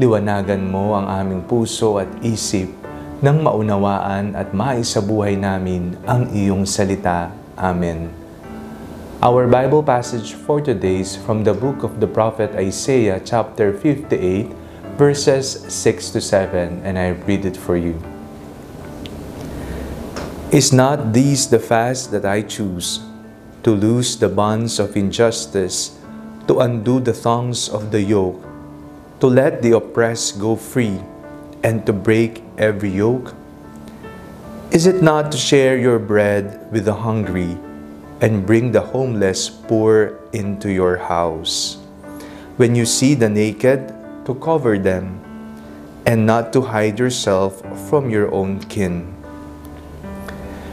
liwanagan mo ang aming puso at isip nang maunawaan at maisabuhay namin ang iyong salita. Amen. Our Bible passage for today is from the book of the prophet Isaiah chapter 58 verses 6 to 7 and I read it for you. Is not these the fast that I choose, to loose the bonds of injustice, to undo the thongs of the yoke, to let the oppressed go free, and to break every yoke? Is it not to share your bread with the hungry, and bring the homeless poor into your house? When you see the naked, to cover them, and not to hide yourself from your own kin.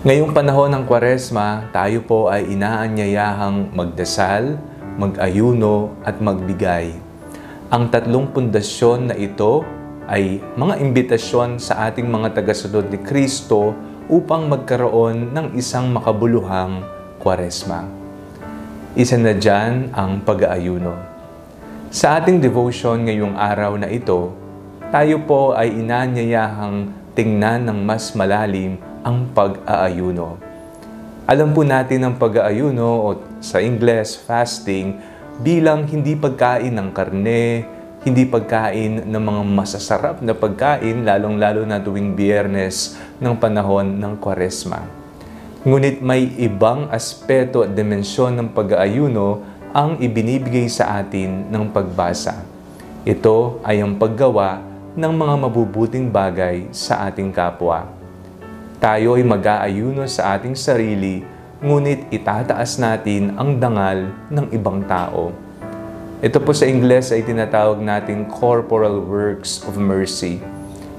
Ngayong panahon ng Kwaresma, tayo po ay inaanyayahang magdasal, mag-ayuno at magbigay. Ang tatlong pundasyon na ito ay mga imbitasyon sa ating mga tagasunod ni Kristo upang magkaroon ng isang makabuluhang Kwaresma. Isa na dyan ang pag-aayuno. Sa ating devotion ngayong araw na ito, tayo po ay inanyayahang tingnan ng mas malalim ang pag-aayuno. Alam po natin ang pag-aayuno o sa Ingles, fasting, bilang hindi pagkain ng karne, hindi pagkain ng mga masasarap na pagkain, lalong-lalo na tuwing biyernes ng panahon ng kwaresma. Ngunit may ibang aspeto at dimensyon ng pag-aayuno ang ibinibigay sa atin ng pagbasa. Ito ay ang paggawa ng mga mabubuting bagay sa ating kapwa. Tayo ay mag-aayuno sa ating sarili, ngunit itataas natin ang dangal ng ibang tao. Ito po sa Ingles ay tinatawag nating corporal works of mercy.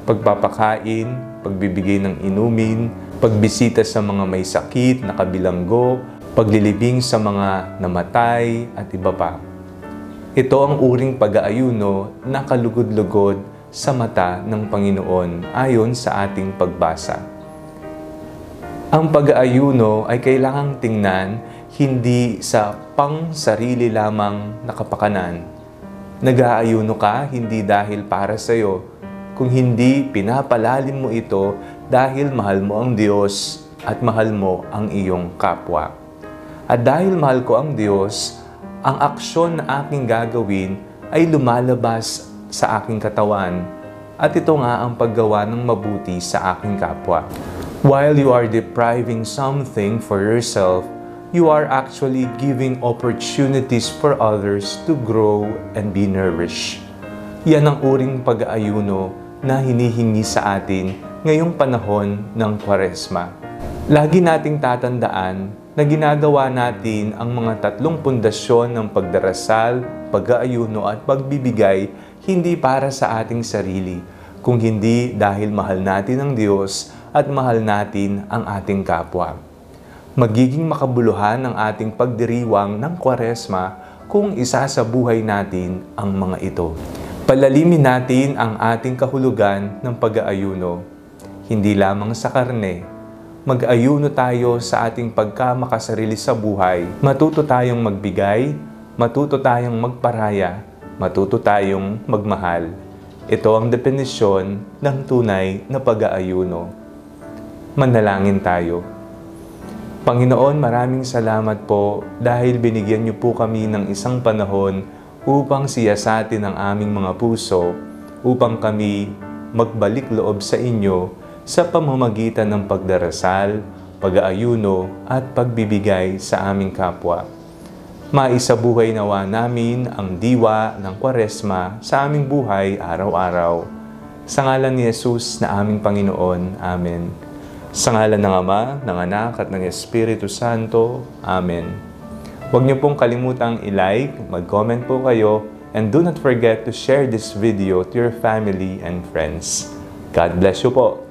Pagpapakain, pagbibigay ng inumin, pagbisita sa mga may sakit na kabilanggo, paglilibing sa mga namatay at iba pa. Ito ang uring pag-aayuno na kalugod-lugod sa mata ng Panginoon ayon sa ating pagbasa. Ang pag-aayuno ay kailangang tingnan hindi sa pang-sarili lamang na kapakanan. Nag-aayuno ka hindi dahil para sa iyo, kung hindi pinapalalim mo ito dahil mahal mo ang Diyos at mahal mo ang iyong kapwa. At dahil mahal ko ang Diyos, ang aksyon na aking gagawin ay lumalabas sa aking katawan at ito nga ang paggawa ng mabuti sa aking kapwa. While you are depriving something for yourself, you are actually giving opportunities for others to grow and be nourished. Yan ang uring pag-aayuno na hinihingi sa atin ngayong panahon ng Kwaresma. Lagi nating tatandaan na ginagawa natin ang mga tatlong pundasyon ng pagdarasal, pag-aayuno at pagbibigay hindi para sa ating sarili, kung hindi dahil mahal natin ang Diyos at mahal natin ang ating kapwa. Magiging makabuluhan ang ating pagdiriwang ng kwaresma kung isa sa buhay natin ang mga ito. Palalimin natin ang ating kahulugan ng pag-aayuno, hindi lamang sa karne. Mag-ayuno tayo sa ating pagkamakasarili sa buhay. Matuto tayong magbigay, matuto tayong magparaya, matuto tayong magmahal. Ito ang definisyon ng tunay na pag-aayuno. Manalangin tayo. Panginoon, maraming salamat po dahil binigyan niyo po kami ng isang panahon upang siyasatin ang aming mga puso, upang kami magbalik loob sa inyo sa pamamagitan ng pagdarasal, pag-aayuno at pagbibigay sa aming kapwa. Maisabuhay nawa namin ang diwa ng kwaresma sa aming buhay araw-araw. Sa ngalan ni Jesus na aming Panginoon. Amen. Sa ngalan ng Ama, ng Anak at ng Espiritu Santo. Amen. Huwag niyo pong kalimutang i-like, mag-comment po kayo, and do not forget to share this video to your family and friends. God bless you po.